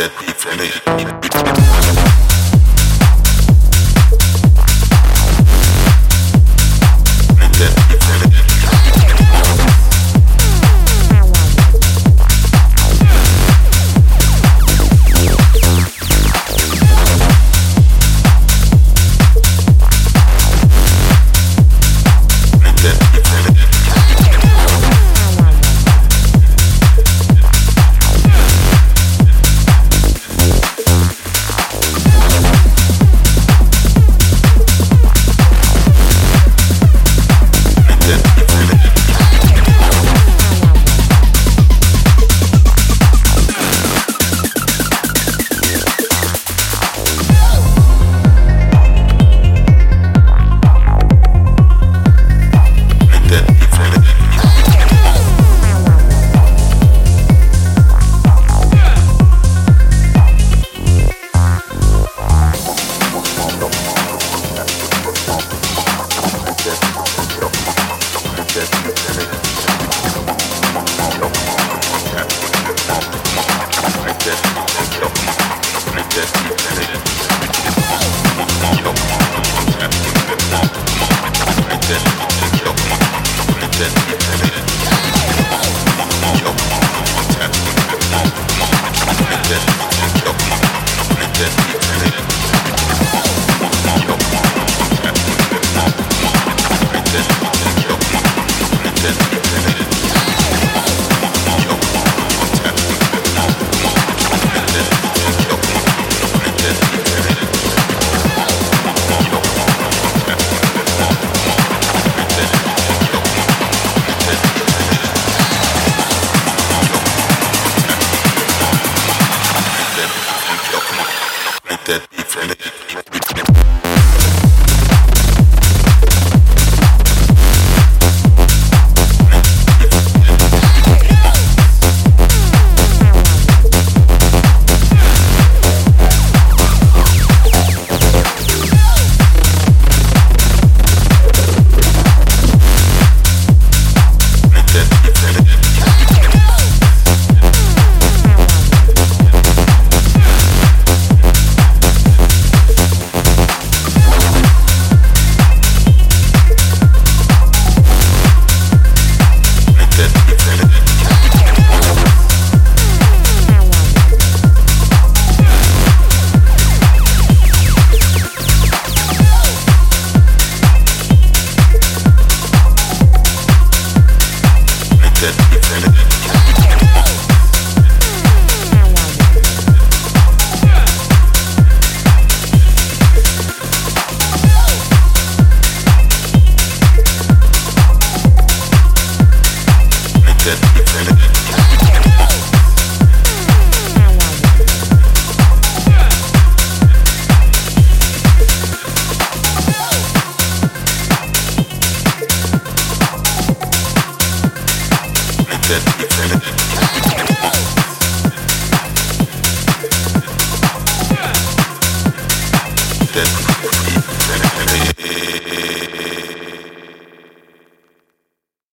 that beat for me. friendly. Hits it.